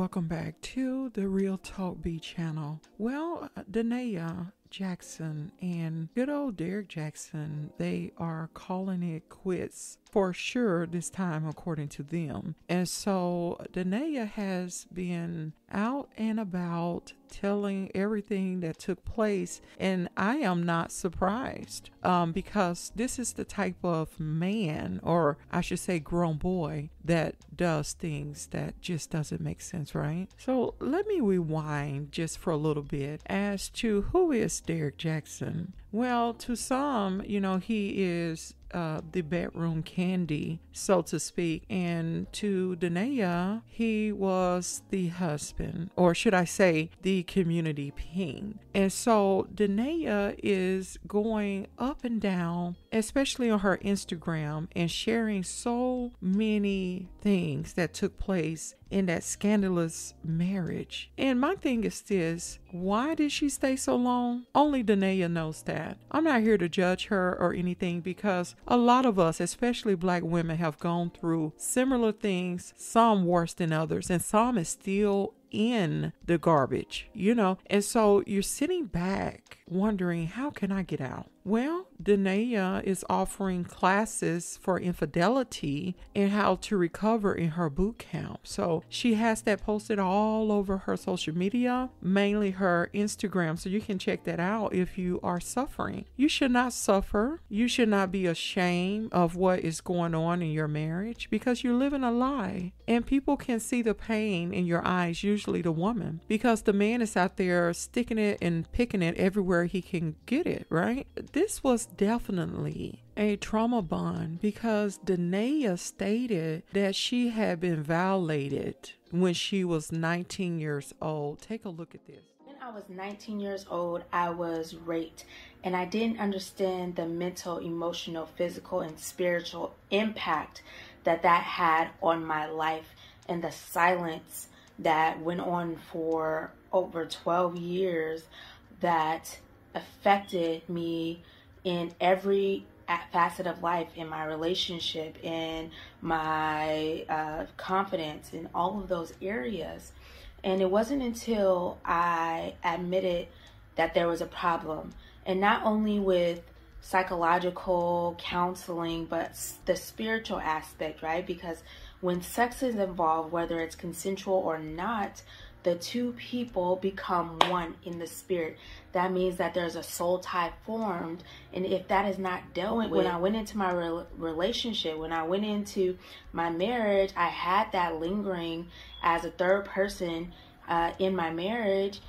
welcome back to the Real Talk B channel. Well, uh, Da'Naia Jackson and good old Derrick Jackson, they are calling it quits for sure this time, according to them. And so Da'Naia has been out and about telling everything that took place, and I am not surprised um, because this is the type of man, or I should say, grown boy, that does things that just doesn't make sense, right? So let me rewind just for a little bit as to who is Derek Jackson. Well, to some, you know, he is uh, the bedroom candy, so to speak. And to Da'Naia, he was the husband, or should I say, the community ping. And so Da'Naia is going up and down, especially on her Instagram, and sharing so many things that took place in that scandalous marriage. And my thing is this why did she stay so long? Only Da'Naia knows that. I'm not here to judge her or anything because a lot of us, especially black women, have gone through similar things, some worse than others, and some is still in the garbage, you know? And so you're sitting back wondering, how can I get out? Well, Da'Naia is offering classes for infidelity and how to recover in her boot camp. So she has that posted all over her social media, mainly her Instagram. So you can check that out if you are suffering. You should not suffer. You should not be ashamed of what is going on in your marriage because you're living a lie. And people can see the pain in your eyes, usually the woman, because the man is out there sticking it and picking it everywhere he can get it, right? This was definitely a trauma bond because Da'Naia stated that she had been violated when she was 19 years old. Take a look at this. When I was 19 years old, I was raped, and I didn't understand the mental, emotional, physical, and spiritual impact that that had on my life and the silence that went on for over 12 years that affected me in every facet of life in my relationship in my uh, confidence in all of those areas. And it wasn't until i admitted that there was a problem. And not only with psychological counseling but the spiritual aspect right? Because when sex is involved whether it's consensual or not the two people become one in the spirit. That means that there's a soul tie formed. And if that is not dealt with, when I went into my re- relationship, when I went into my marriage, I had that lingering as a third person uh, in my marriage,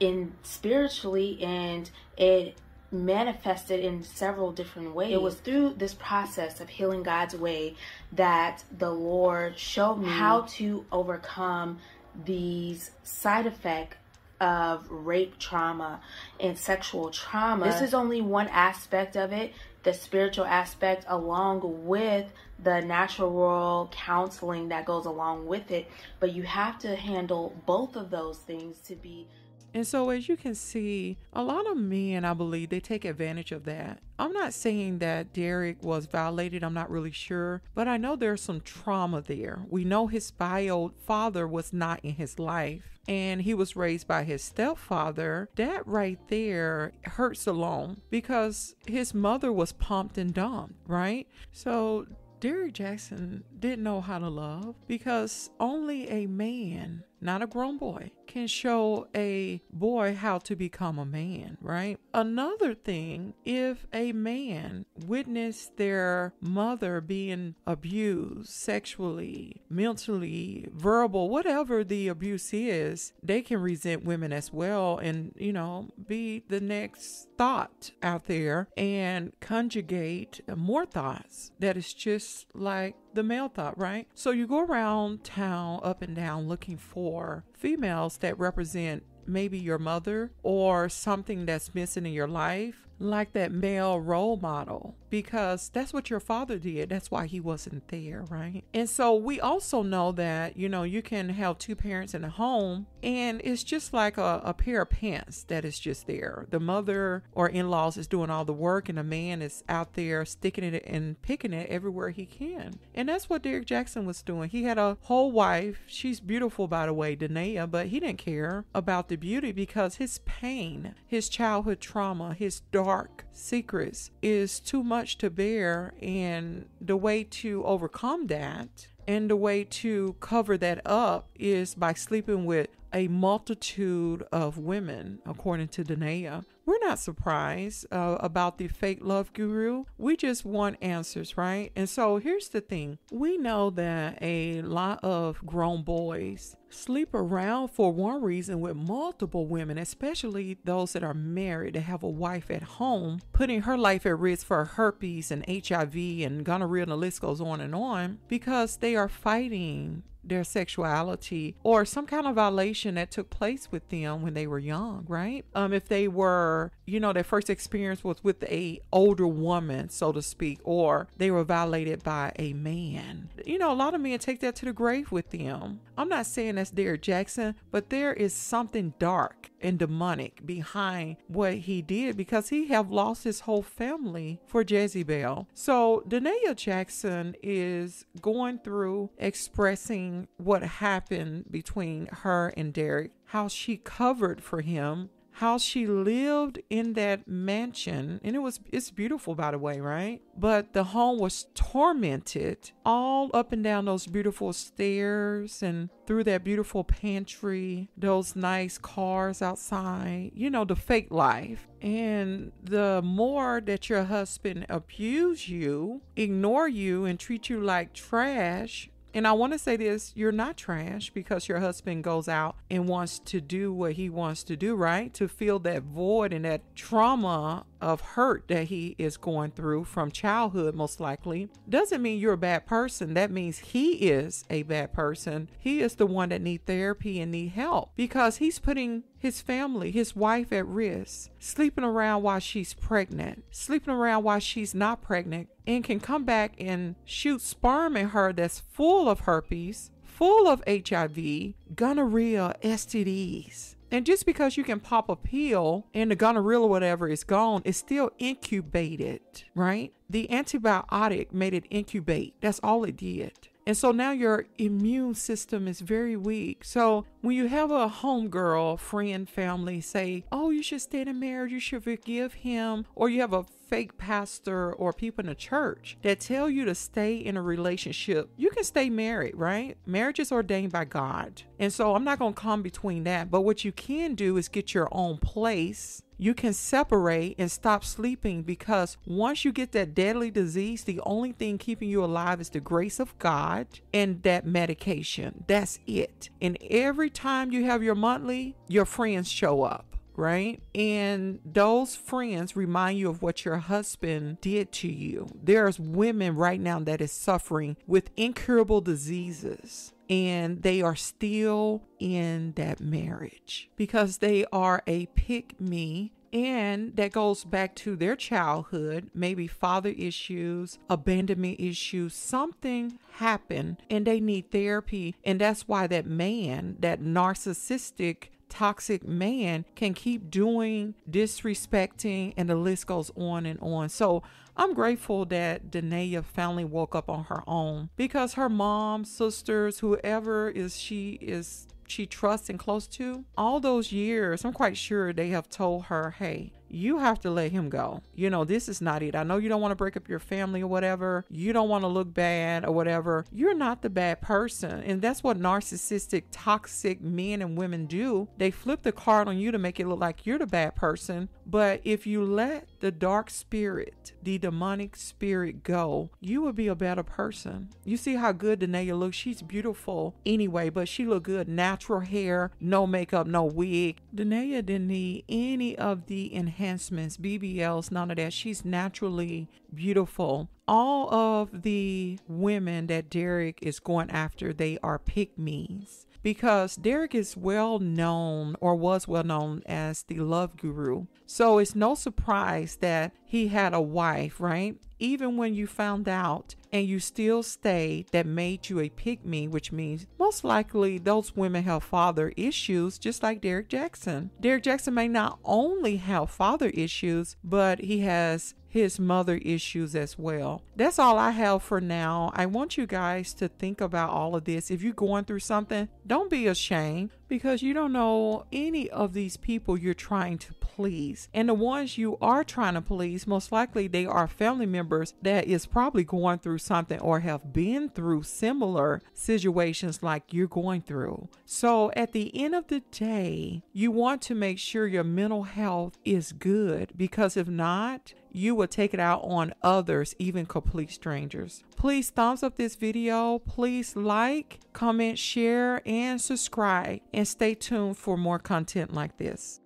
in spiritually, and it manifested in several different ways. It was through this process of healing God's way that the Lord showed me how to overcome these side effects of rape trauma and sexual trauma. This is only one aspect of it, the spiritual aspect, along with the natural world counseling that goes along with it. But you have to handle both of those things to be and so, as you can see, a lot of men, I believe, they take advantage of that. I'm not saying that Derrick was violated, I'm not really sure, but I know there's some trauma there. We know his bio father was not in his life and he was raised by his stepfather. That right there hurts alone because his mother was pumped and dumped, right? So, Derrick Jackson didn't know how to love because only a man, not a grown boy, can show a boy how to become a man, right? Another thing, if a man witnessed their mother being abused sexually, mentally, verbal, whatever the abuse is, they can resent women as well and, you know, be the next thought out there and conjugate more thoughts that is just like the male thought, right? So you go around town up and down looking for females that represent maybe your mother or something that's missing in your life, like that male role model because that's what your father did. That's why he wasn't there, right? And so we also know that, you know, you can have two parents in a home and it's just like a, a pair of pants that is just there. The mother or in laws is doing all the work and the man is out there sticking it and picking it everywhere he can. And that's what Derrick Jackson was doing. He had a whole wife. She's beautiful, by the way, Da'Naia, but he didn't care about the beauty because his pain, his childhood trauma, his dark secrets is too much to bear. And the way to overcome that and the way to cover that up is by sleeping with a multitude of women, according to Da'Naia. We're not surprised uh, about the fake love guru. We just want answers, right? And so here's the thing we know that a lot of grown boys sleep around for one reason with multiple women, especially those that are married to have a wife at home, putting her life at risk for herpes and HIV and gonorrhea, and the list goes on and on, because they are fighting their sexuality or some kind of violation that took place with them when they were young, right? Um, if they were, you know, their first experience was with a older woman, so to speak, or they were violated by a man. You know, a lot of men take that to the grave with them. I'm not saying that's Derrick Jackson, but there is something dark and demonic behind what he did because he have lost his whole family for Jezebel. So Da'Naia Jackson is going through expressing what happened between her and Derrick, how she covered for him how she lived in that mansion and it was it's beautiful by the way right? But the home was tormented all up and down those beautiful stairs and through that beautiful pantry those nice cars outside you know the fake life. And the more that your husband abuse you ignore you and treat you like trash and I want to say this you're not trash because your husband goes out and wants to do what he wants to do, right? To fill that void and that trauma of hurt that he is going through from childhood, most likely, doesn't mean you're a bad person. That means he is a bad person. He is the one that need therapy and need help because he's putting his family, his wife at risk, sleeping around while she's pregnant, sleeping around while she's not pregnant, and can come back and shoot sperm in her that's full of herpes, full of HIV, gonorrhea, STDs. And just because you can pop a pill and the gonorrhea or whatever is gone, it's still incubated, right? The antibiotic made it incubate. That's all it did. And so now your immune system is very weak. So when you have a homegirl, friend, family say, Oh, you should stay in marriage, you should forgive him, or you have a fake pastor or people in the church that tell you to stay in a relationship, you can stay married, right? Marriage is ordained by God. And so I'm not going to come between that. But what you can do is get your own place you can separate and stop sleeping because once you get that deadly disease, the only thing keeping you alive is the grace of God and that medication. That's it. And every time you have your monthly, your friends show up right? And those friends remind you of what your husband did to you. There's women right now that is suffering with incurable diseases and they are still in that marriage because they are a pick me and that goes back to their childhood, maybe father issues, abandonment issues, something happened and they need therapy. And that's why that man, that narcissistic toxic man can keep doing, disrespecting, and the list goes on and on. So I'm grateful that Da'Naia finally woke up on her own because her mom, sisters, whoever is she is she trusts and close to, all those years, I'm quite sure they have told her, hey, you have to let him go. You know, this is not it. I know you don't want to break up your family or whatever. You don't want to look bad or whatever. You're not the bad person. And that's what narcissistic, toxic men and women do. They flip the card on you to make it look like you're the bad person. But if you let the dark spirit, the demonic spirit go, you will be a better person. You see how good Da'Naia looks? She's beautiful anyway, but she look good. Natural hair, no makeup, no wig. Da'Naia didn't need any of the enhancements BBLs, none of that. She's naturally beautiful. All of the women that Derrick is going after, they are me's. Because Derrick is well known or was well known as the love guru. So it's no surprise that he had a wife, right? Even when you found out and you still stayed, that made you a me, which means most likely those women have father issues, just like Derrick Jackson. Derrick Jackson may not only have father issues, but he has his mother issues as well. That's all I have for now. I want you guys to think about all of this. If you're going through something, don't be ashamed because you don't know any of these people you're trying to please. And the ones you are trying to please, most likely they are family members that is probably going through something or have been through similar situations like you're going through. So at the end of the day, you want to make sure your mental health is good because if not, you will take it out on others, even complete strangers. Please thumbs up this video. Please like, comment, share, and subscribe. And stay tuned for more content like this.